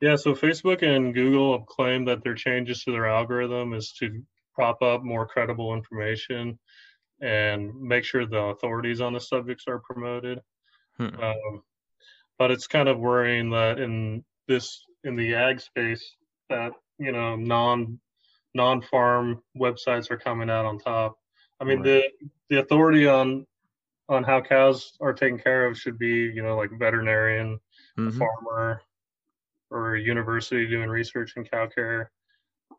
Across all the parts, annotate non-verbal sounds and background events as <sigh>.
Yeah, so Facebook and Google have claimed that their changes to their algorithm is to prop up more credible information and make sure the authorities on the subjects are promoted. Hmm. Um, but it's kind of worrying that in this in the ag space that you know non non farm websites are coming out on top. I mean right. the the authority on on how cows are taken care of should be you know like veterinarian, mm-hmm. farmer, or university doing research in cow care.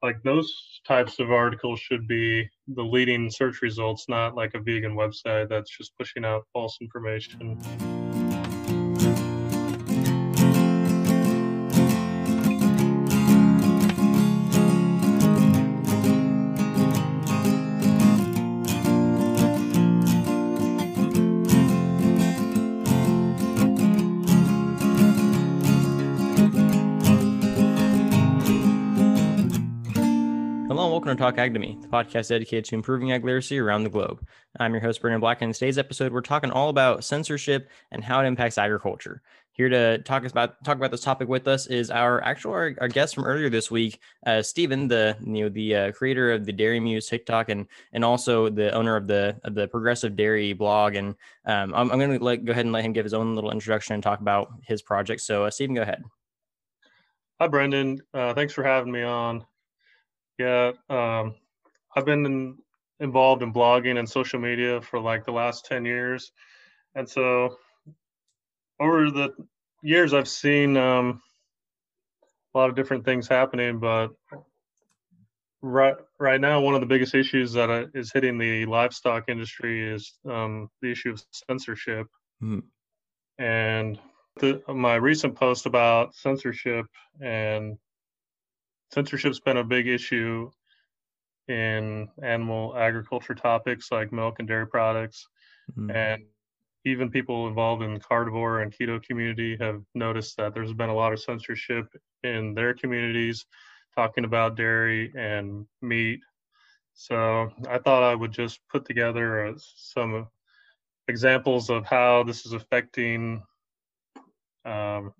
Like those types of articles should be the leading search results, not like a vegan website that's just pushing out false information. Welcome to Talk the podcast dedicated to improving ag literacy around the globe. I'm your host, Brendan Black, and in today's episode, we're talking all about censorship and how it impacts agriculture. Here to talk about talk about this topic with us is our actual our, our guest from earlier this week, uh, Stephen, the you know the uh, creator of the Dairy Muse TikTok and and also the owner of the of the Progressive Dairy blog. And um, I'm, I'm going to let go ahead and let him give his own little introduction and talk about his project. So, uh, Stephen, go ahead. Hi, Brendan. Uh, thanks for having me on. Yeah, um, I've been in, involved in blogging and social media for like the last 10 years. And so over the years, I've seen um, a lot of different things happening, but right right now, one of the biggest issues that is hitting the livestock industry is um, the issue of censorship. Mm. And the, my recent post about censorship and censorship's been a big issue in animal agriculture topics like milk and dairy products. Mm-hmm. And even people involved in the carnivore and keto community have noticed that there's been a lot of censorship in their communities talking about dairy and meat. So I thought I would just put together some examples of how this is affecting um,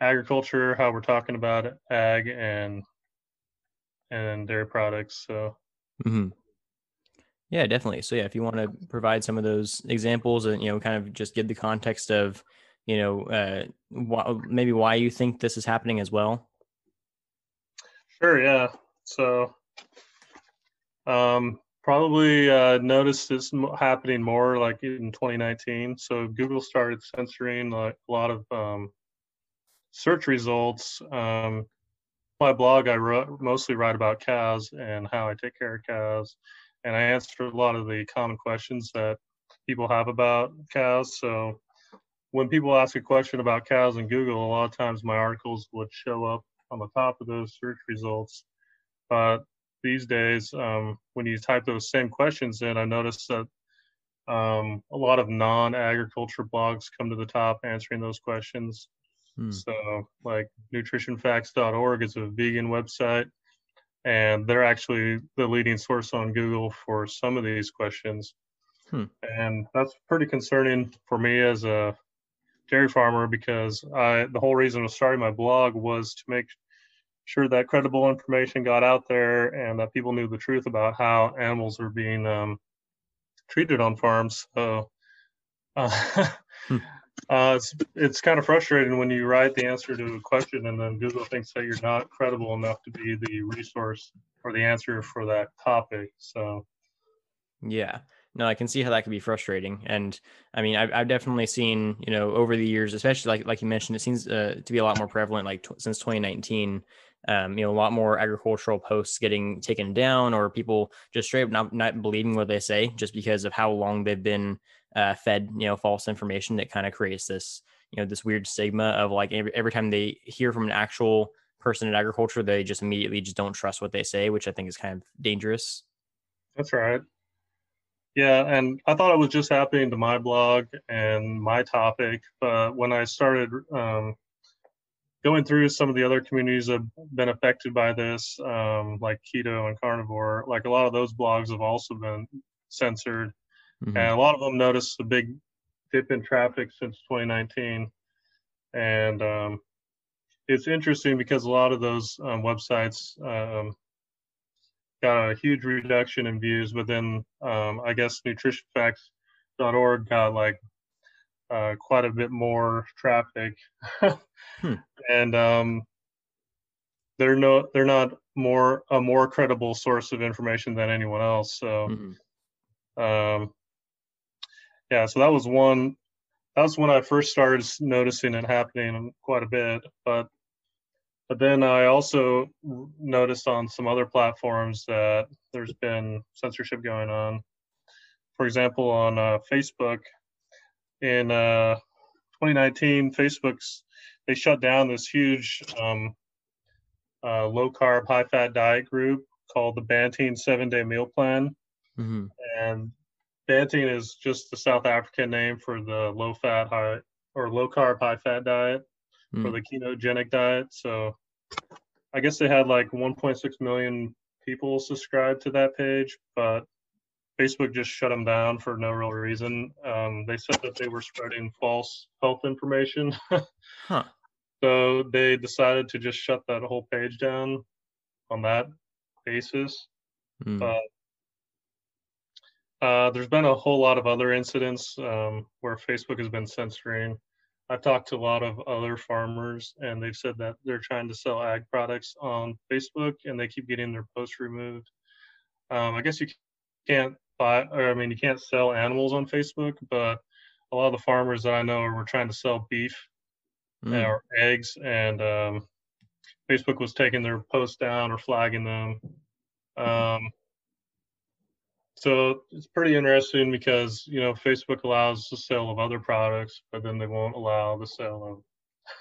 agriculture, how we're talking about ag and and dairy products. So. Mm-hmm. Yeah, definitely. So yeah, if you want to provide some of those examples and you know kind of just give the context of you know uh, wh- maybe why you think this is happening as well. Sure. Yeah. So um, probably uh, noticed this happening more like in 2019. So Google started censoring like a lot of um, search results, um, my blog, I wrote, mostly write about cows and how I take care of cows. And I answer a lot of the common questions that people have about cows. So when people ask a question about cows in Google, a lot of times my articles would show up on the top of those search results. But these days, um, when you type those same questions in, I noticed that um, a lot of non-agriculture blogs come to the top answering those questions. Hmm. So, like nutritionfacts.org is a vegan website, and they're actually the leading source on Google for some of these questions. Hmm. And that's pretty concerning for me as a dairy farmer because I the whole reason of starting my blog was to make sure that credible information got out there and that people knew the truth about how animals are being um, treated on farms. So uh, <laughs> hmm. Uh, it's it's kind of frustrating when you write the answer to a question and then Google thinks that you're not credible enough to be the resource or the answer for that topic. So, yeah, no, I can see how that could be frustrating. And I mean, I've, I've definitely seen, you know, over the years, especially like like you mentioned, it seems uh, to be a lot more prevalent, like t- since 2019. Um, you know, a lot more agricultural posts getting taken down, or people just straight up not not believing what they say, just because of how long they've been uh, fed you know false information that kind of creates this you know this weird stigma of like every, every time they hear from an actual person in agriculture they just immediately just don't trust what they say which i think is kind of dangerous. That's right. Yeah and i thought it was just happening to my blog and my topic but when i started um, going through some of the other communities that have been affected by this um, like keto and carnivore like a lot of those blogs have also been censored Mm-hmm. And a lot of them noticed the big dip in traffic since 2019. And um, it's interesting because a lot of those um, websites um, got a huge reduction in views, but then um, I guess nutritionfacts.org got like uh, quite a bit more traffic, hmm. <laughs> and um, they're no they're not more a more credible source of information than anyone else. So, mm-hmm. um, yeah, so that was one. That was when I first started noticing it happening quite a bit, but but then I also noticed on some other platforms that there's been censorship going on. For example, on uh, Facebook, in uh, 2019, Facebook's they shut down this huge um, uh, low carb, high fat diet group called the Banting Seven Day Meal Plan, mm-hmm. and Banting is just the South African name for the low fat, high or low carb, high fat diet mm. for the ketogenic diet. So I guess they had like 1.6 million people subscribed to that page, but Facebook just shut them down for no real reason. Um, they said that they were spreading false health information. <laughs> huh. So they decided to just shut that whole page down on that basis. Mm. But uh, there's been a whole lot of other incidents um, where Facebook has been censoring I've talked to a lot of other farmers, and they've said that they're trying to sell ag products on Facebook, and they keep getting their posts removed. Um, I guess you can't buy, or I mean, you can't sell animals on Facebook, but a lot of the farmers that I know are trying to sell beef mm. or eggs, and um, Facebook was taking their posts down or flagging them. Um, so it's pretty interesting because you know Facebook allows the sale of other products, but then they won't allow the sale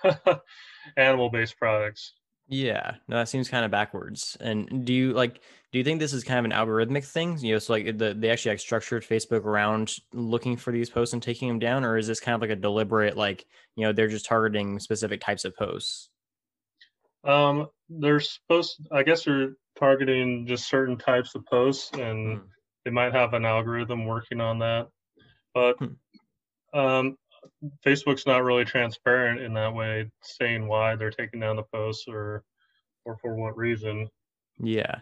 of <laughs> animal-based products. Yeah, no, that seems kind of backwards. And do you like? Do you think this is kind of an algorithmic thing? You know, so like the, they actually like structured Facebook around looking for these posts and taking them down, or is this kind of like a deliberate, like you know, they're just targeting specific types of posts? Um, they're supposed. I guess they're targeting just certain types of posts, and mm they might have an algorithm working on that. But hmm. um, facebook's not really transparent in that way saying why they're taking down the posts or or for what reason. Yeah.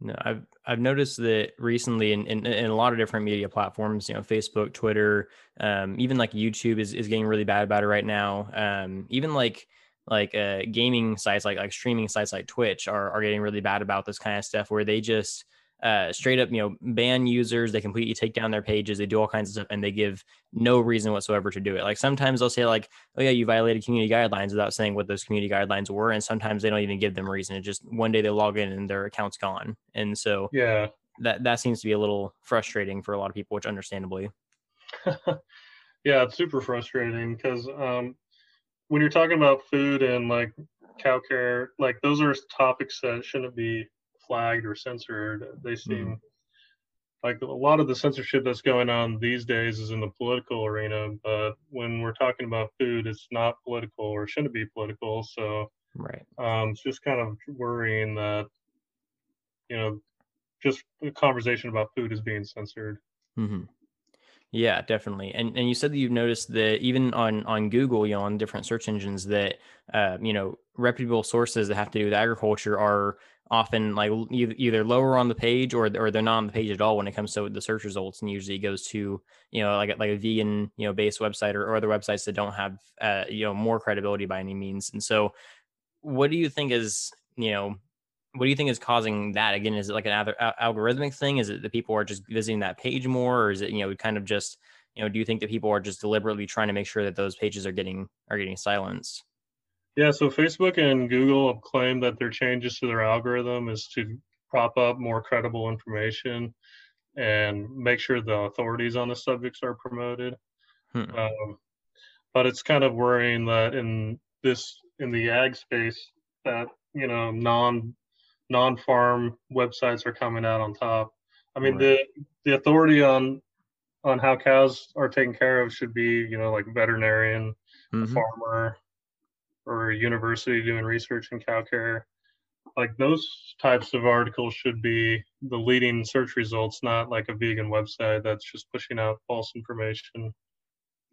No i've i've noticed that recently in, in, in a lot of different media platforms you know facebook twitter um, even like youtube is, is getting really bad about it right now. Um, even like like uh, gaming sites like like streaming sites like twitch are, are getting really bad about this kind of stuff where they just uh, straight up, you know, ban users. They completely take down their pages. They do all kinds of stuff, and they give no reason whatsoever to do it. Like sometimes they'll say like, "Oh yeah, you violated community guidelines," without saying what those community guidelines were, and sometimes they don't even give them a reason. It just one day they log in and their account's gone, and so yeah, that that seems to be a little frustrating for a lot of people, which understandably. <laughs> yeah, it's super frustrating because um, when you're talking about food and like cow care, like those are topics that shouldn't be flagged or censored. They seem mm. like a lot of the censorship that's going on these days is in the political arena. But when we're talking about food, it's not political or shouldn't be political. So right, um, it's just kind of worrying that you know just the conversation about food is being censored. Mm-hmm. Yeah, definitely. And and you said that you've noticed that even on on Google, you know, on different search engines, that uh, you know reputable sources that have to do with agriculture are often like either lower on the page or or they're not on the page at all when it comes to the search results and usually goes to you know like like a vegan you know based website or, or other websites that don't have uh, you know more credibility by any means. And so what do you think is you know what do you think is causing that? Again is it like an algorithmic thing? Is it that people are just visiting that page more or is it you know kind of just you know do you think that people are just deliberately trying to make sure that those pages are getting are getting silenced yeah, so Facebook and Google have claimed that their changes to their algorithm is to prop up more credible information and make sure the authorities on the subjects are promoted. Hmm. Um, but it's kind of worrying that in this in the ag space that you know non non farm websites are coming out on top. I mean right. the the authority on on how cows are taken care of should be you know like veterinarian, mm-hmm. farmer, or a university doing research in cow care like those types of articles should be the leading search results not like a vegan website that's just pushing out false information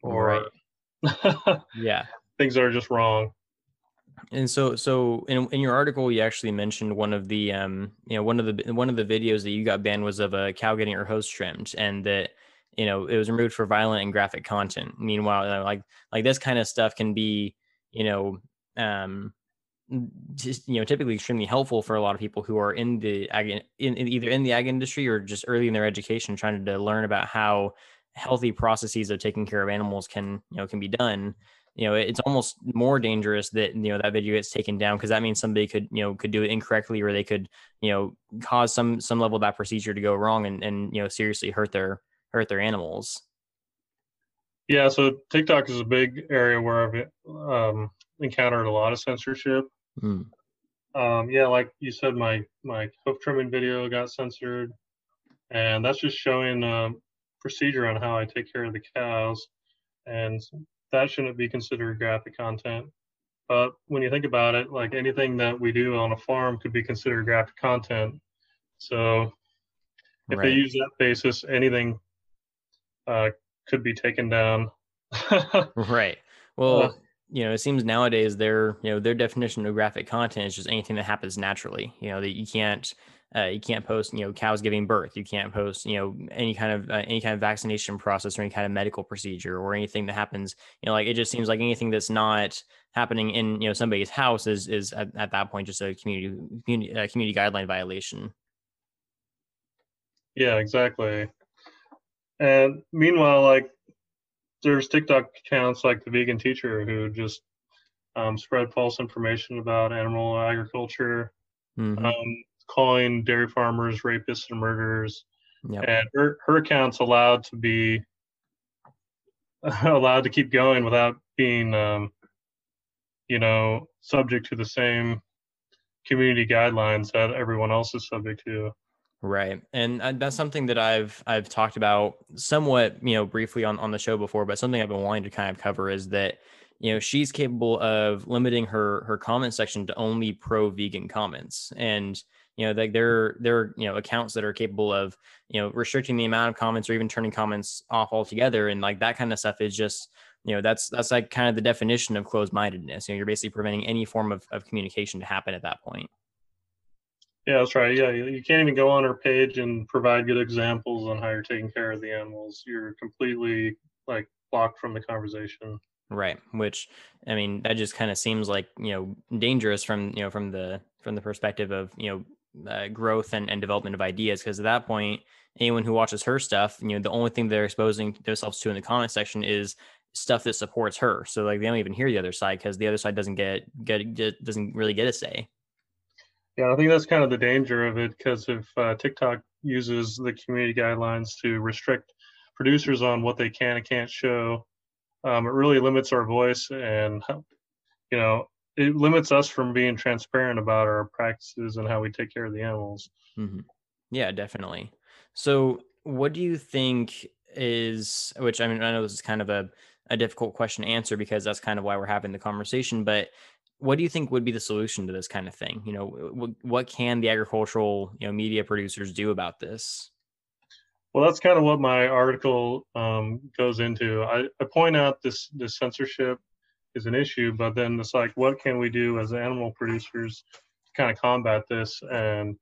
or right. <laughs> yeah things that are just wrong And so, so in, in your article, you actually mentioned one of the, um, you know, one of the one of the videos that you got banned was of a cow getting her hooves trimmed, and that, you know, it was removed for violent and graphic content. Meanwhile, like like this kind of stuff can be, you know, um, just you know, typically extremely helpful for a lot of people who are in the ag, in, in either in the ag industry or just early in their education, trying to learn about how healthy processes of taking care of animals can you know can be done. You know it's almost more dangerous that you know that video gets taken down because that means somebody could you know could do it incorrectly or they could you know cause some some level of that procedure to go wrong and and you know seriously hurt their hurt their animals yeah so tiktok is a big area where i've um, encountered a lot of censorship mm. um, yeah like you said my my hoof trimming video got censored and that's just showing um, procedure on how i take care of the cows and that shouldn't be considered graphic content. But when you think about it, like anything that we do on a farm could be considered graphic content. So if right. they use that basis, anything uh, could be taken down. <laughs> right. Well, uh, you know, it seems nowadays their you know their definition of graphic content is just anything that happens naturally. You know that you can't uh, you can't post, you know, cows giving birth. You can't post, you know, any kind of uh, any kind of vaccination process or any kind of medical procedure or anything that happens. You know, like it just seems like anything that's not happening in you know somebody's house is is at, at that point just a community community, uh, community guideline violation. Yeah, exactly. And meanwhile, like there's TikTok accounts like the vegan teacher who just um, spread false information about animal agriculture. Mm-hmm. Um, calling dairy farmers rapists and murderers. Yep. And her, her account's allowed to be <laughs> allowed to keep going without being, um, you know, subject to the same community guidelines that everyone else is subject to. Right. And uh, that's something that I've I've talked about somewhat, you know, briefly on on the show before, but something I've been wanting to kind of cover is that you know she's capable of limiting her her comment section to only pro vegan comments and you know like there there are you know accounts that are capable of you know restricting the amount of comments or even turning comments off altogether and like that kind of stuff is just you know that's that's like kind of the definition of closed-mindedness you know you're basically preventing any form of, of communication to happen at that point yeah that's right. Yeah you can't even go on our page and provide good examples on how you're taking care of the animals. You're completely like blocked from the conversation. Right which i mean that just kind of seems like you know dangerous from you know from the from the perspective of you know uh, growth and, and development of ideas because at that point anyone who watches her stuff you know the only thing they're exposing themselves to in the comment section is stuff that supports her. So like they don't even hear the other side because the other side doesn't get, get get doesn't really get a say yeah i think that's kind of the danger of it because if uh, tiktok uses the community guidelines to restrict producers on what they can and can't show um, it really limits our voice and you know it limits us from being transparent about our practices and how we take care of the animals. Mm-hmm. Yeah, definitely. So, what do you think is, which I mean, I know this is kind of a, a difficult question to answer because that's kind of why we're having the conversation, but what do you think would be the solution to this kind of thing? You know, what, what can the agricultural, you know, media producers do about this? Well, that's kind of what my article um, goes into. I, I point out this this censorship is an issue, but then it's like, what can we do as animal producers to kind of combat this? And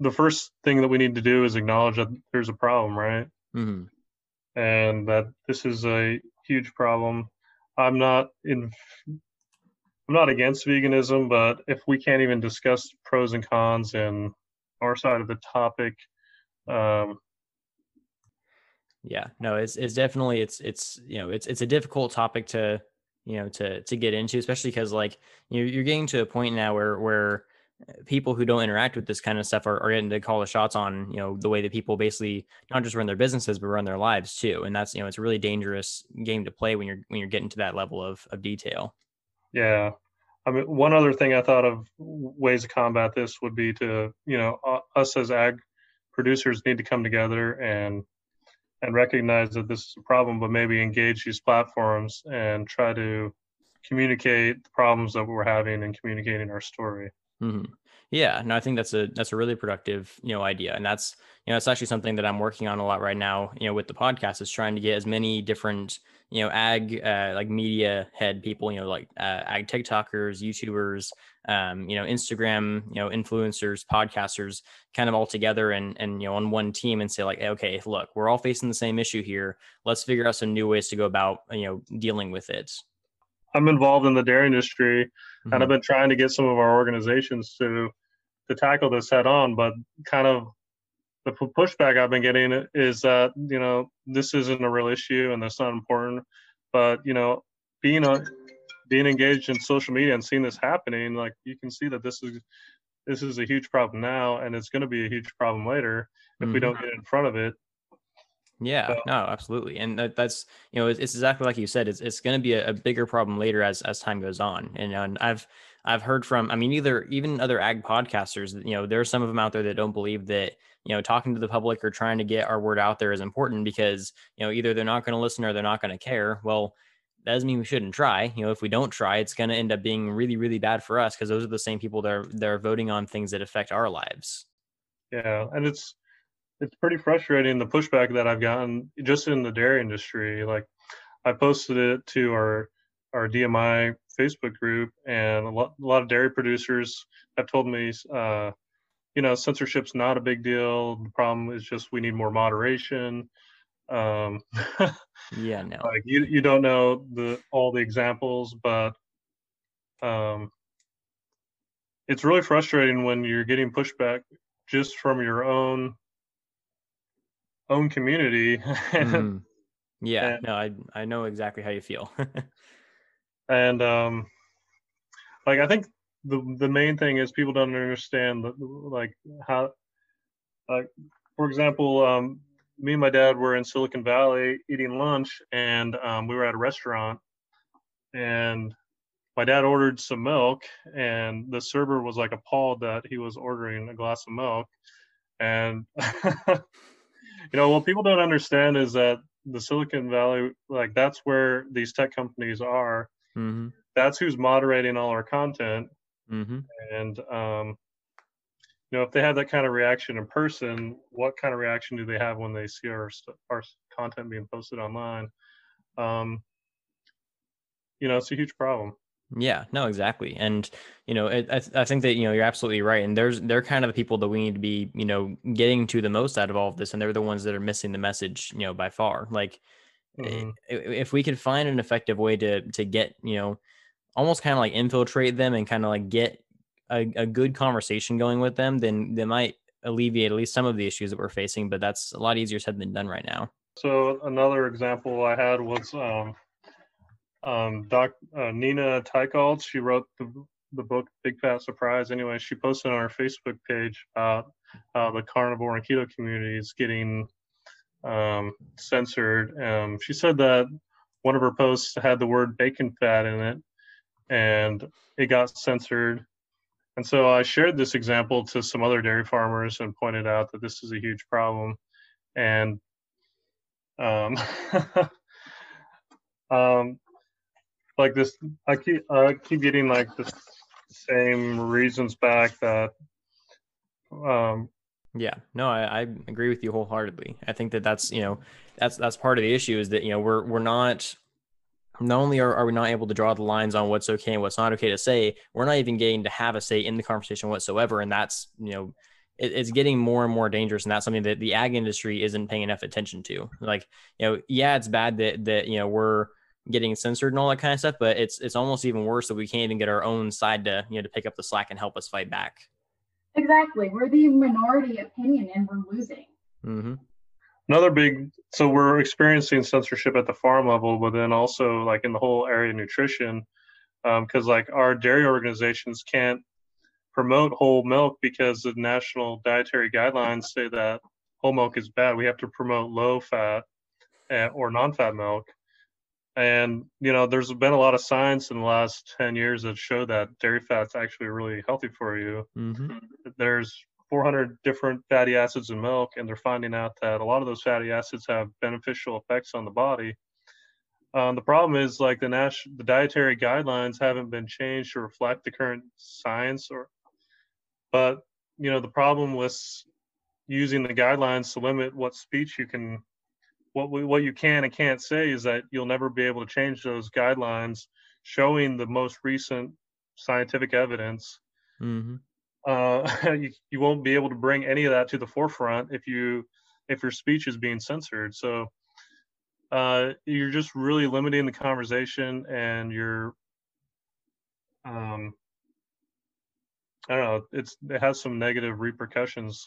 the first thing that we need to do is acknowledge that there's a problem, right? Mm-hmm. And that this is a huge problem. I'm not in. I'm not against veganism, but if we can't even discuss pros and cons and our side of the topic, um, yeah, no, it's it's definitely it's it's you know it's it's a difficult topic to you know to to get into especially because like you you're getting to a point now where where people who don't interact with this kind of stuff are, are getting to call the shots on you know the way that people basically not just run their businesses but run their lives too. And that's you know it's a really dangerous game to play when you're when you're getting to that level of of detail yeah i mean one other thing i thought of ways to combat this would be to you know us as ag producers need to come together and and recognize that this is a problem, but maybe engage these platforms and try to communicate the problems that we're having and communicating our story. Mm-hmm. Yeah, no, I think that's a that's a really productive you know idea, and that's you know it's actually something that I'm working on a lot right now. You know, with the podcast is trying to get as many different you know ag uh, like media head people, you know, like uh, ag TikTokers, YouTubers, um, you know, Instagram, you know, influencers, podcasters, kind of all together and and you know on one team and say like, okay, look, we're all facing the same issue here. Let's figure out some new ways to go about you know dealing with it. I'm involved in the dairy industry, mm-hmm. and I've mm-hmm. been trying to get some of our organizations to to tackle this head on. But kind of the pushback I've been getting is that you know this isn't a real issue and that's not important. But you know, being a being engaged in social media and seeing this happening, like you can see that this is this is a huge problem now, and it's going to be a huge problem later if mm-hmm. we don't get in front of it. Yeah, so. no, absolutely, and that, that's you know it's, it's, exactly like you said. It's it's going to be a, a, bigger problem later as as time goes on, and, and I've I've heard from I mean either even other ag podcasters. You know, there are some of them out there that don't believe that you know talking to the public or trying to get our word out there is important because you know either they're not going to listen or they're not going to care. Well, that doesn't mean we shouldn't try. You know, if we don't try, it's going to end up being really really bad for us because those are the same people that are that are voting on things that affect our lives. Yeah, and it's it's pretty frustrating the pushback that I've gotten just in the dairy industry. Like I posted it to our our DMI Facebook group, and a lot, a lot of dairy producers have told me, uh, you know, censorship's not a big deal. The problem is just we need more moderation. Um, yeah, <laughs> no, like you you don't know the all the examples, but um, it's really frustrating when you're getting pushback just from your own own community. <laughs> mm. Yeah, and, no, I I know exactly how you feel. <laughs> and um, like I think the the main thing is people don't understand the, like how like for example um, me and my dad were in Silicon Valley eating lunch and um, we were at a restaurant and my dad ordered some milk and the server was like appalled that he was ordering a glass of milk. And <laughs> you know what people don't understand is that the silicon valley like that's where these tech companies are mm-hmm. that's who's moderating all our content mm-hmm. and um, you know if they have that kind of reaction in person what kind of reaction do they have when they see our our content being posted online um, you know it's a huge problem yeah, no, exactly. And, you know, it, I, I think that, you know, you're absolutely right. And there's, they're kind of the people that we need to be, you know, getting to the most out of all of this. And they're the ones that are missing the message, you know, by far. Like, mm-hmm. if we could find an effective way to, to get, you know, almost kind of like infiltrate them and kind of like get a, a good conversation going with them, then they might alleviate at least some of the issues that we're facing. But that's a lot easier said than done right now. So another example I had was, um, um, Doc uh, Nina Teicholz, she wrote the, the book Big Fat Surprise. Anyway, she posted on her Facebook page about uh, the carnivore and keto communities getting um, censored. Um, she said that one of her posts had the word bacon fat in it, and it got censored. And so I shared this example to some other dairy farmers and pointed out that this is a huge problem. And um, <laughs> um, like this i keep i keep getting like the same reasons back that um yeah no I, I agree with you wholeheartedly i think that that's you know that's that's part of the issue is that you know we're we're not not only are, are we not able to draw the lines on what's okay and what's not okay to say we're not even getting to have a say in the conversation whatsoever and that's you know it, it's getting more and more dangerous and that's something that the ag industry isn't paying enough attention to like you know yeah it's bad that that you know we're getting censored and all that kind of stuff. But it's it's almost even worse that we can't even get our own side to you know to pick up the slack and help us fight back. Exactly, we're the minority opinion and we're losing. Mm-hmm. Another big, so we're experiencing censorship at the farm level, but then also like in the whole area of nutrition, because um, like our dairy organizations can't promote whole milk because the national dietary guidelines say that whole milk is bad. We have to promote low fat uh, or non-fat milk and you know there's been a lot of science in the last 10 years that show that dairy fat's actually really healthy for you mm-hmm. there's 400 different fatty acids in milk and they're finding out that a lot of those fatty acids have beneficial effects on the body Um, the problem is like the national, the dietary guidelines haven't been changed to reflect the current science or, but you know, the problem with using the guidelines to limit what speech you can, what we, what you can and can't say is that you'll never be able to change those guidelines showing the most recent scientific evidence. Mm-hmm. Uh, <laughs> you, you won't be able to bring any of that to the forefront if you if your speech is being censored. So uh, you're just really limiting the conversation and you're um, I don't know, it's it has some negative repercussions.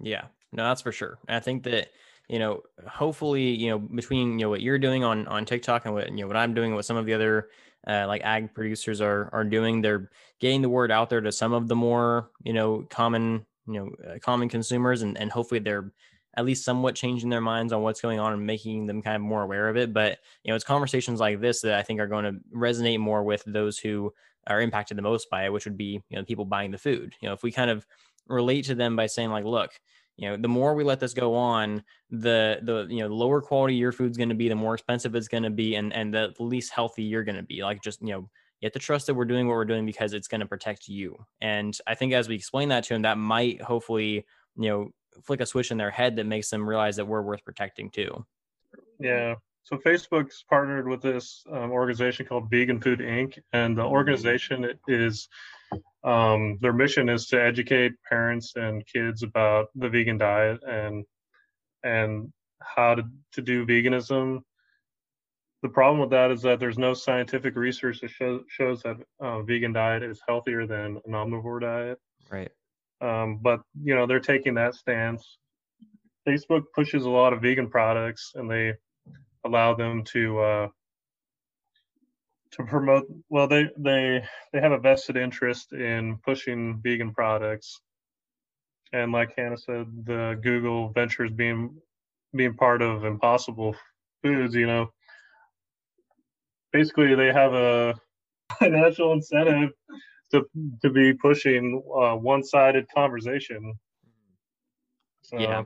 Yeah, no, that's for sure. I think that you know, hopefully, you know, between you know what you're doing on on TikTok and what you know what I'm doing, what some of the other uh, like ag producers are are doing, they're getting the word out there to some of the more you know common you know uh, common consumers, and and hopefully they're at least somewhat changing their minds on what's going on and making them kind of more aware of it. But you know, it's conversations like this that I think are going to resonate more with those who are impacted the most by it, which would be you know people buying the food. You know, if we kind of relate to them by saying like, look, you know, the more we let this go on, the the you know lower quality your food's going to be, the more expensive it's going to be, and and the least healthy you're going to be. Like just you know. You have to trust that we're doing what we're doing because it's going to protect you. And I think as we explain that to them, that might hopefully, you know, flick a switch in their head that makes them realize that we're worth protecting too. Yeah. So Facebook's partnered with this um, organization called Vegan Food Inc. And the organization is um, their mission is to educate parents and kids about the vegan diet and and how to, to do veganism. The problem with that is that there's no scientific research that show, shows that uh, vegan diet is healthier than an omnivore diet. Right. Um, but you know they're taking that stance. Facebook pushes a lot of vegan products, and they allow them to uh, to promote. Well, they they they have a vested interest in pushing vegan products, and like Hannah said, the Google ventures being being part of Impossible Foods, you know, basically they have a <laughs> financial incentive to to be pushing uh, one-sided conversation. So, yeah.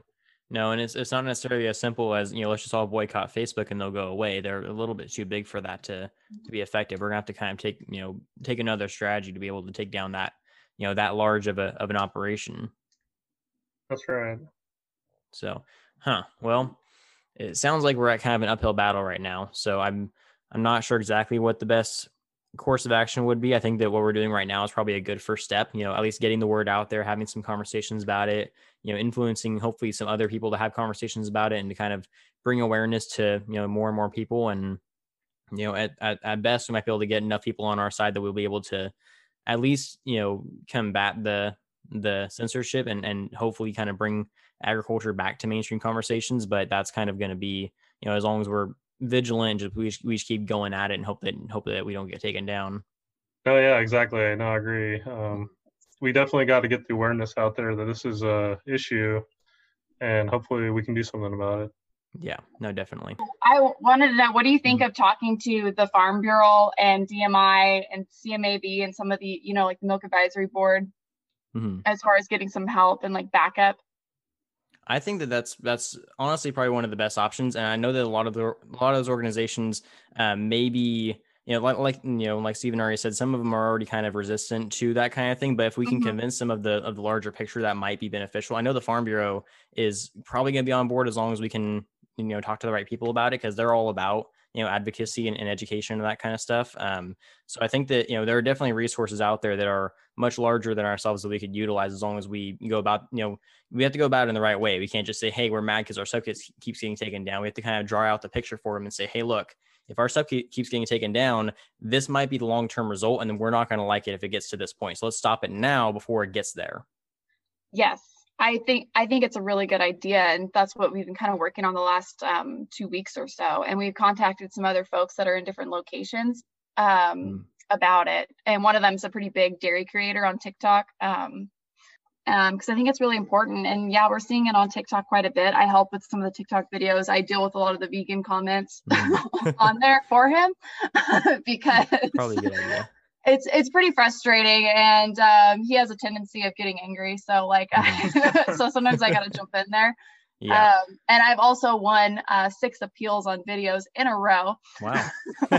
No, and it's it's not necessarily as simple as you know, let's just all boycott Facebook and they'll go away. They're a little bit too big for that to to be effective. We're gonna have to kind of take you know take another strategy to be able to take down that you know that large of a of an operation. That's right. So, huh? Well, it sounds like we're at kind of an uphill battle right now. So I'm I'm not sure exactly what the best course of action would be. I think that what we're doing right now is probably a good first step. You know, at least getting the word out there, having some conversations about it. You know, influencing hopefully some other people to have conversations about it and to kind of bring awareness to you know more and more people. And you know, at at, at best, we might be able to get enough people on our side that we'll be able to at least you know combat the the censorship and and hopefully kind of bring agriculture back to mainstream conversations. But that's kind of going to be you know as long as we're vigilant. Just we just, we just keep going at it and hope that hope that we don't get taken down. Oh yeah, exactly. No, I agree. Um, we definitely got to get the awareness out there that this is a issue, and hopefully we can do something about it. Yeah, no, definitely. I wanted to know what do you think mm-hmm. of talking to the Farm Bureau and DMI and CMAB and some of the, you know, like the Milk Advisory Board mm-hmm. as far as getting some help and like backup? I think that that's that's honestly probably one of the best options, and I know that a lot of the a lot of those organizations uh, maybe you know like like you know like Stephen already said, some of them are already kind of resistant to that kind of thing. But if we can mm-hmm. convince some of the of the larger picture, that might be beneficial. I know the Farm Bureau is probably going to be on board as long as we can you know talk to the right people about it because they're all about you know advocacy and, and, education and that kind of stuff um, so i think that you know there are definitely resources out there that are much larger than ourselves that we could utilize as long as we go about you know we have to go about it in the right way. We can't just say hey we're mad because our sub keeps getting taken down. We have to kind of draw out the picture for them and say hey look if our stuff keeps getting taken down this might be the long-term result and then we're not going to like it if it gets to this point so let's stop it now before it gets there. Yes I think I think it's a really good idea, and that's what we've been kind of working on the last um, two weeks or so. And we've contacted some other folks that are in different locations um, mm. about it. And one of them is a pretty big dairy creator on TikTok. Um, because um, I think it's really important. And yeah, we're seeing it on TikTok quite a bit. I help with some of the TikTok videos. I deal with a lot of the vegan comments mm. <laughs> on there for him <laughs> <laughs> because probably a good idea it's it's pretty frustrating and um, he has a tendency of getting angry so like <laughs> mm-hmm. so sometimes i gotta jump in there Yeah. Um, and I've also won uh, six appeals on videos in a row. Wow. <laughs>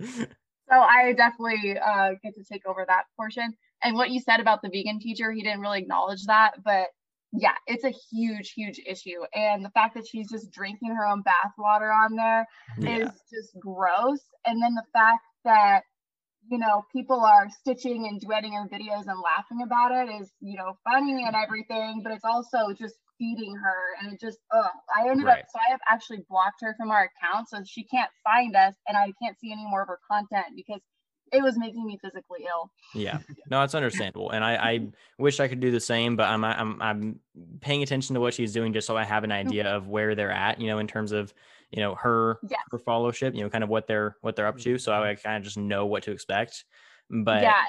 <laughs> So I definitely uh, get to take over that portion. And what you said about the vegan teacher, he didn't really acknowledge that, but yeah, it's a huge, huge issue. And the fact that she's just drinking her own bathwater on there is yeah. just gross. And then the fact that you know people are stitching and duetting her videos and laughing about it is you know funny and mm-hmm. everything, but it's also just feeding her and it just oh i ended Right. up so i have actually blocked her from our account so she can't find us and i can't see any more of her content because it was making me physically ill. Yeah, <laughs> no, it's understandable, and I, I wish I could do the same, but I'm I'm I'm paying attention to what she's doing just so I have an idea mm-hmm. of where they're at, you know, in terms of you know her Yes. her followership, you know, kind of what they're what they're up to, so I kind of just know what to expect. But yeah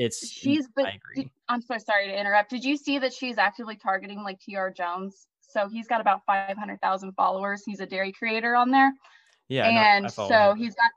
it's she's but I i'm so sorry to interrupt did you see that she's actively targeting like tr jones so he's got about 500000 followers he's a dairy creator on there yeah, and follow so her. he's got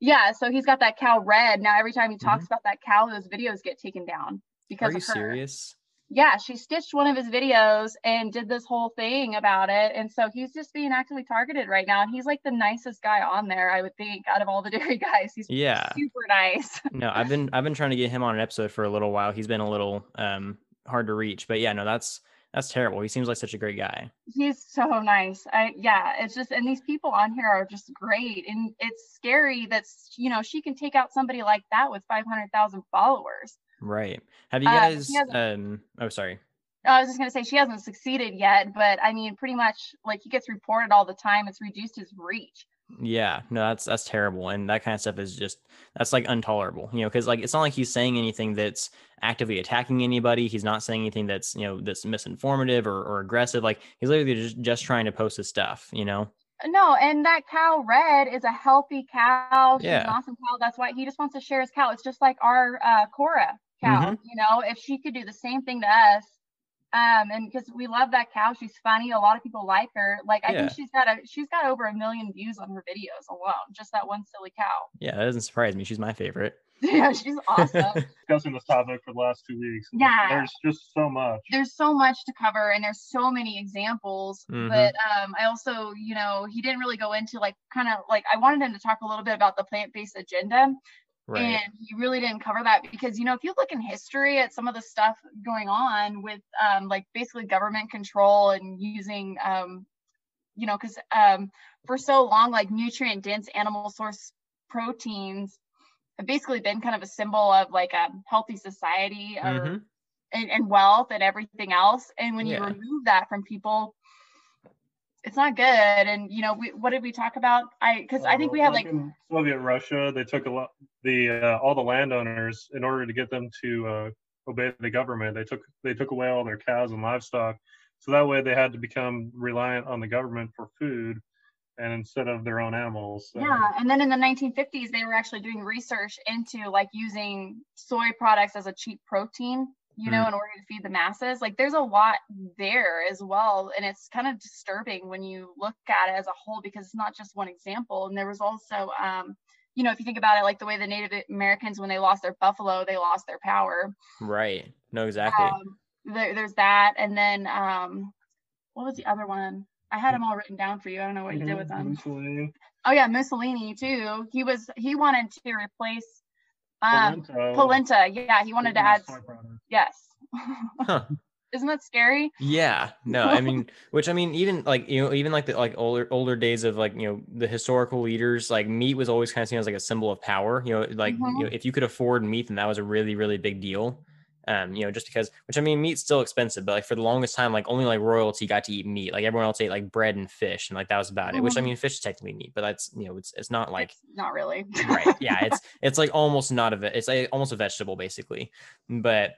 yeah so he's got that cow red now every time he talks about that cow those videos get taken down because Mm-hmm. Are you of her serious? Yeah she stitched one of his videos and did this whole thing about it and so he's just being actively targeted right now and he's like the nicest guy on there i would think out of all the <laughs> dairy guys he's Yeah. super nice <laughs> No, I've been I've been trying to get him on an episode for a little while. He's been a little um hard to reach, but yeah, no, that's that's terrible. He seems like such a great guy. he's so nice i yeah it's just and these people on here are just great and it's scary that you know she can take out somebody like that with 500000 followers Right. Have you Uh, guys hasn't- um oh sorry. i was just going to say she hasn't succeeded yet but i mean pretty much like he gets reported all the time it's reduced his reach Yeah, no, that's that's terrible, and that kind of stuff is just that's like intolerable, you know, because like it's not like he's saying anything that's actively attacking anybody. He's not saying anything that's you know that's misinformative or, or aggressive. Like he's literally just just trying to post his stuff, you know. no and that cow red is a healthy cow she's Yeah. an awesome cow that's why he just wants to share his cow it's just like our uh cora cow Mm-hmm. you know if she could do the same thing to us um and because we love that cow she's funny a lot of people like her like i Yeah. think she's got a she's got over a million views on her videos alone just that one silly cow Yeah, that doesn't surprise me. She's my favorite. <laughs> yeah she's awesome <laughs> Discussing this topic for the last two weeks. Yeah. There's just so much. there's so much to cover and there's so many examples Mhm. but um i also you know he didn't really go into like kind of like i wanted him to talk a little bit about the plant-based agenda Right. and he really didn't cover that because you know if you look in history at some of the stuff going on with um like basically government control and using um you know because um for so long like nutrient dense animal source proteins have basically been kind of a symbol of like a healthy society or Mhm. and, and wealth and everything else. And when you Yeah. remove that from people, it's not good. And you know, we, what did we talk about? I because I think we had like in Soviet Russia, they took a lot the uh, all the landowners in order to get them to uh, obey the government. They took they took away all their cows and livestock, so that way they had to become reliant on the government for food, and instead of their own animals. So, yeah. And then in the 1950s, they were actually doing research into like using soy products as a cheap protein. You know, Mm. in order to feed the masses, like there's a lot there as well, and it's kind of disturbing when you look at it as a whole because it's not just one example. And there was also, um, you know, if you think about it, like the way the Native Americans, when they lost their buffalo, they lost their power. Right. No, exactly. Um, there, there's that, and then um, what was the other one? I had them all written down for you. I don't know what you did with them. Mussolini, Oh yeah, Mussolini too. He was he wanted to replace um polenta, polenta. Yeah, he wanted to add yes. <laughs> Huh. Isn't that scary? Yeah, no, I mean, <laughs> which I mean, even like you know, even like the like older older days of like you know the historical leaders, like meat was always kind of seen as like a symbol of power. You know, like Mhm. you know, if you could afford meat, then that was a really really big deal. Um, you know, just because, which I mean, meat's still expensive, but like for the longest time, like only like royalty got to eat meat. Like everyone else ate like bread and fish, and like that was about it. Which I Mhm. mean, fish is technically meat, but that's you know, it's it's not like It's not really. right yeah <laughs> it's it's like almost not a it's like almost a vegetable basically but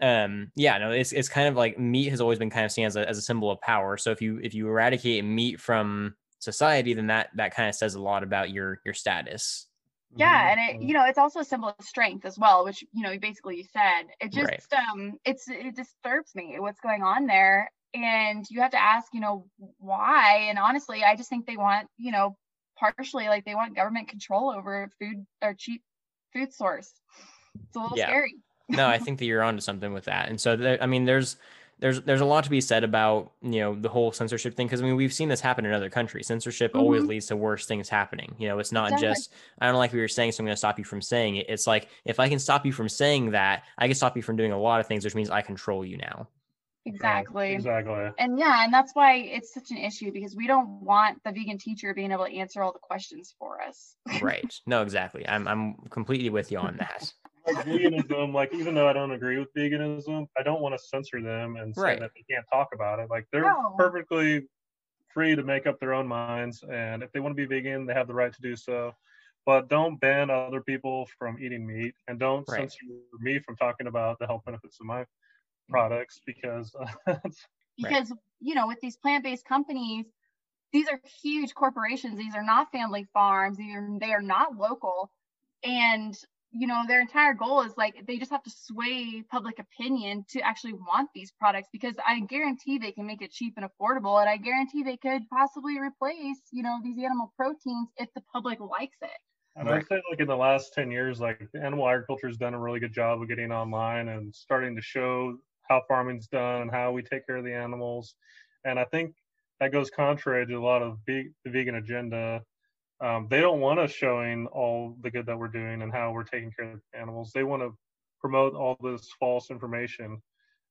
um yeah no it's it's kind of like meat has always been kind of seen as a, as a symbol of power so if you if you eradicate meat from society then that that kind of says a lot about your your status yeah, Mhm. and it you know it's also a symbol of strength as well, which you know basically you said. It just Right. um it's it disturbs me what's going on there, and you have to ask you know why. And honestly, I just think they want you know partially like they want government control over food or cheap food source. It's a little Yeah. scary. no i <laughs> think that you're onto something with that and so there, i mean there's there's there's a lot to be said about you know the whole censorship thing because I mean we've seen this happen in other countries. Censorship mm-hmm. always leads to worse things happening. You know, it's not exactly. just I don't like what you're saying, so I'm going to stop you from saying it. It's like if I can stop you from saying that, I can stop you from doing a lot of things, which means I control you now. Exactly. Exactly. And yeah, and that's why it's such an issue because we don't want the vegan teacher being able to answer all the questions for us. right. No, exactly. I'm I'm completely with you on that <laughs> like veganism, like even though I don't agree with veganism, I don't want to censor them and say right. that they can't talk about it. Like they're no. perfectly free to make up their own minds, and if they want to be vegan, they have the right to do so. But don't ban other people from eating meat, and don't right. censor me from talking about the health benefits of my mm. products because <laughs> because right. you know with these plant-based companies these are huge corporations these are not family farms these are, they are not local and you know their entire goal is like they just have to sway public opinion to actually want these products because i guarantee they can make it cheap and affordable and i guarantee they could possibly replace you know these animal proteins if the public likes it and I'd say like in the last 10 years, like animal agriculture has done a really good job of getting online and starting to show how farming's done and how we take care of the animals. And I think that goes contrary to a lot of the vegan agenda um, they don't want us showing all the good that we're doing and how we're taking care of the animals. They want to promote all this false information.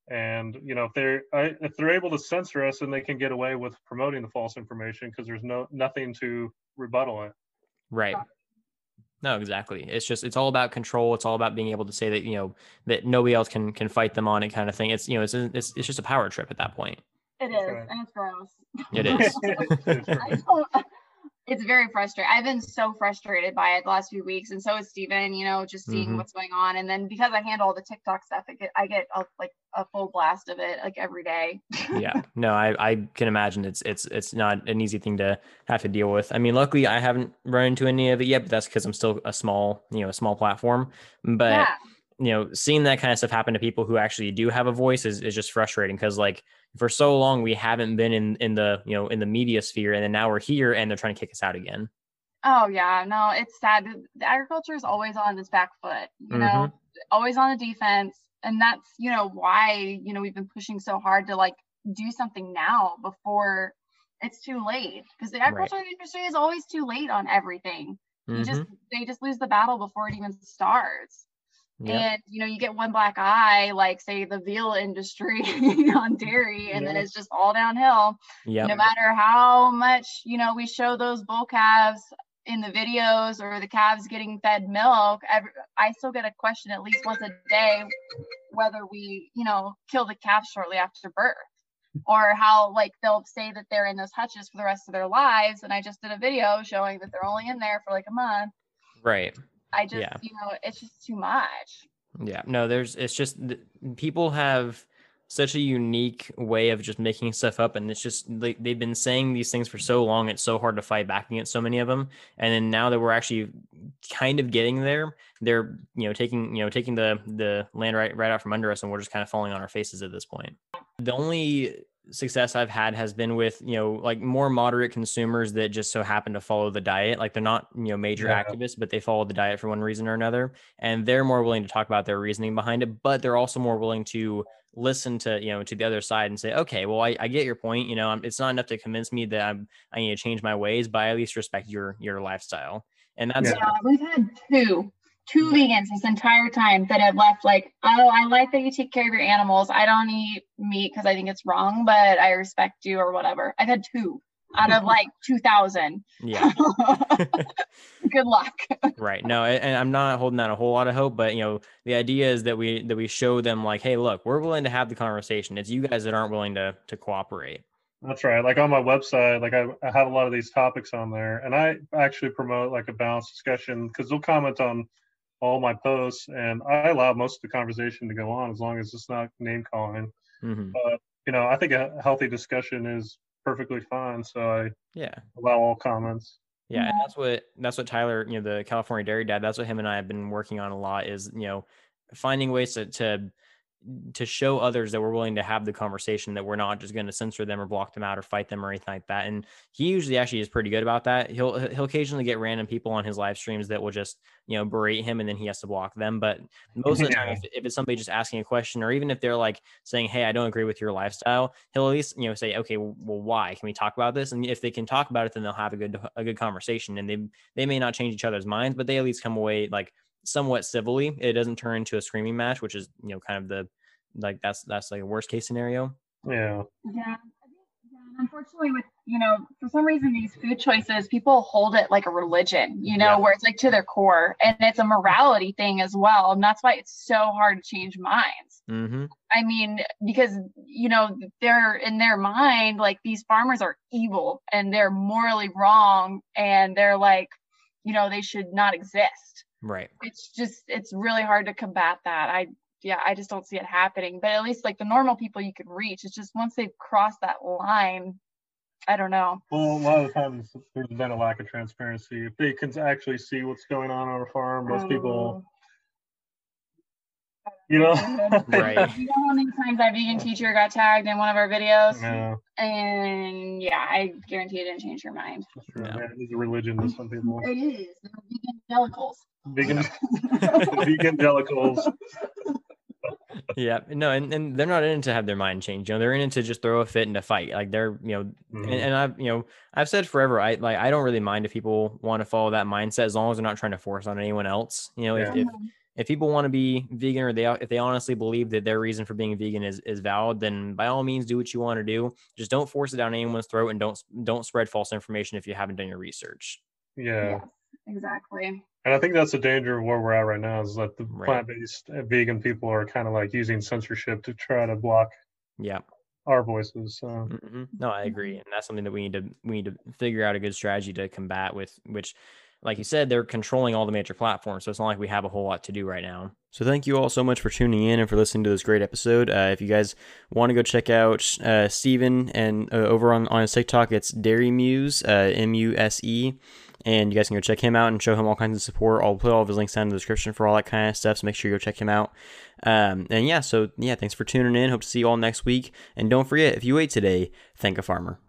And you know, if they're if they're able to censor us, then they can get away with promoting the false information because there's no nothing to rebuttal it. Right. No, exactly. It's just it's all about control. It's all about being able to say that you know that nobody else can can fight them on it, kind of thing. It's you know it's it's it's just a power trip at that point. It is, and it's gross. It is <laughs> <laughs> it's very frustrating. I've been so frustrated by it the last few weeks, and so is Steven, you know, just seeing mm-hmm. what's going on. And then because I handle all the TikTok stuff, I get I get a, like a full blast of it like every day. <laughs> yeah, no, I I can imagine it's it's it's not an easy thing to have to deal with. I mean, luckily I haven't run into any of it yet, but that's because I'm still a small you know a small platform. But yeah. You know, seeing that kind of stuff happen to people who actually do have a voice is is just frustrating because like for so long we haven't been in in the you know in the media sphere and then now we're here and they're trying to kick us out again oh yeah no it's sad the agriculture is always on this back foot you mm-hmm. know always on the defense and that's you know why you know we've been pushing so hard to like do something now before it's too late because the agriculture right. industry is always too late on everything mm-hmm. you just they just lose the battle before it even starts Yep. And you know, you get one black eye, like say the veal industry <laughs> on dairy, and then it's just all downhill. Yeah. No matter how much you know we show those bull calves in the videos or the calves getting fed milk, every, I still get a question at least once a day whether we, you know, kill the calf shortly after birth. or how like they'll say that they're in those hutches for the rest of their lives and i just did a video showing that they're only in there for like a month right I just, yeah. you know, it's just too much. Yeah. No, there's, it's just people have such a unique way of just making stuff up. And it's just, they, they've been saying these things for so long. It's so hard to fight back against so many of them. And then now that we're actually kind of getting there, they're, you know, taking, you know, taking the, the land right, right out from under us. And we're just kind of falling on our faces at this point. The only success I've had has been with, you know, like more moderate consumers that just so happen to follow the diet. Like they're not, you know, major yeah. activists, but they follow the diet for one reason or another. And they're more willing to talk about their reasoning behind it, but they're also more willing to listen to, you know, to the other side and say, okay, well, I, I get your point. You know, I'm, it's not enough to convince me that I'm, I need to change my ways, but I at least respect your, your lifestyle. And that's, yeah, we've had two two vegans this entire time that have left like oh i like that you take care of your animals. I don't eat meat because i think it's wrong but i respect you or whatever. I've had two out of like <laughs> 2000 yeah. <laughs> <laughs> Good luck. Right. No and i'm not holding out a whole lot of hope but you know the idea is that we that we show them like hey look we're willing to have the conversation. It's you guys that aren't willing to to cooperate. That's right. Like on my website, like I, I have a lot of these topics on there, and I actually promote like a balanced discussion because they'll comment on all my posts, and I allow most of the conversation to go on as long as it's not name calling. Mm-hmm. But you know, I think a healthy discussion is perfectly fine. So I yeah allow all comments. Yeah, and that's what that's what Tyler, you know, the California Dairy Dad, that's what him and I have been working on a lot. Is you know, finding ways to to to show others that we're willing to have the conversation that we're not just going to censor them or block them out or fight them or anything like that and he usually actually is pretty good about that. He'll he'll occasionally get random people on his live streams that will just you know berate him and then he has to block them but most of the time <laughs> if, if it's somebody just asking a question or even if they're like saying hey i don't agree with your lifestyle he'll at least you know say okay well why? Can we talk about this? And if they can talk about it then they'll have a good a good conversation and they they may not change each other's minds but they at least come away like somewhat civilly. It doesn't turn into a screaming match, which is you know kind of the like that's that's like a worst case scenario. Yeah. Yeah. Unfortunately, with you know, for some reason, these food choices, people hold it like a religion, you know, yeah. where it's like to their core, and it's a morality thing as well, and that's why it's so hard to change minds. Mm-hmm. I mean, because you know, they're in their mind like these farmers are evil and they're morally wrong, and they're like, you know, they should not exist. Right. It's just it's really hard to combat that. I yeah, I just don't see it happening. But at least like the normal people you can reach, it's just once they've crossed that line, I don't know. Well, a lot of times there's been a lack of transparency. If they can actually see what's going on on a farm, most people, oh. you know, <laughs> right? You know how many times our vegan teacher got tagged in one of our videos? Yeah. And yeah, I guarantee it didn't change her mind. Sure, no. it's a religion to some people. It is. They're evangelicals. Vegan, <laughs> vegan delicals yeah, no, and, and they're not in it to have their mind change. You know, they're in it to just throw a fit and to fight. Like they're, you know, mm-hmm. and, and, I've, you know, I've said forever, I like, I don't really mind if people want to follow that mindset as long as they're not trying to force on anyone else. You know, yeah. if, if if people want to be vegan or they if they honestly believe that their reason for being vegan is is valid, then by all means do what you want to do. Just don't force it down anyone's throat and don't don't spread false information if you haven't done your research. Yeah. Yes, exactly. And I think that's the danger of where we're at right now is that the right. plant-based vegan people are kind of like using censorship to try to block yeah our voices. So. Mm-hmm. No, I agree, and that's something that we need to we need to figure out a good strategy to combat with which like you said, they're controlling all the major platforms. So it's not like we have a whole lot to do right now. So thank you all so much for tuning in and for listening to this great episode. Uh, if you guys want to go check out uh, Steven and uh, over on, on his TikTok, it's Dairy Muse, uh, M U S E and you guys can go check him out and show him all kinds of support. I'll put all of his links down in the description for all that kind of stuff. So make sure you go check him out. Um, and yeah, so yeah, thanks for tuning in. Hope to see you all next week. And don't forget, if you ate today, thank a farmer.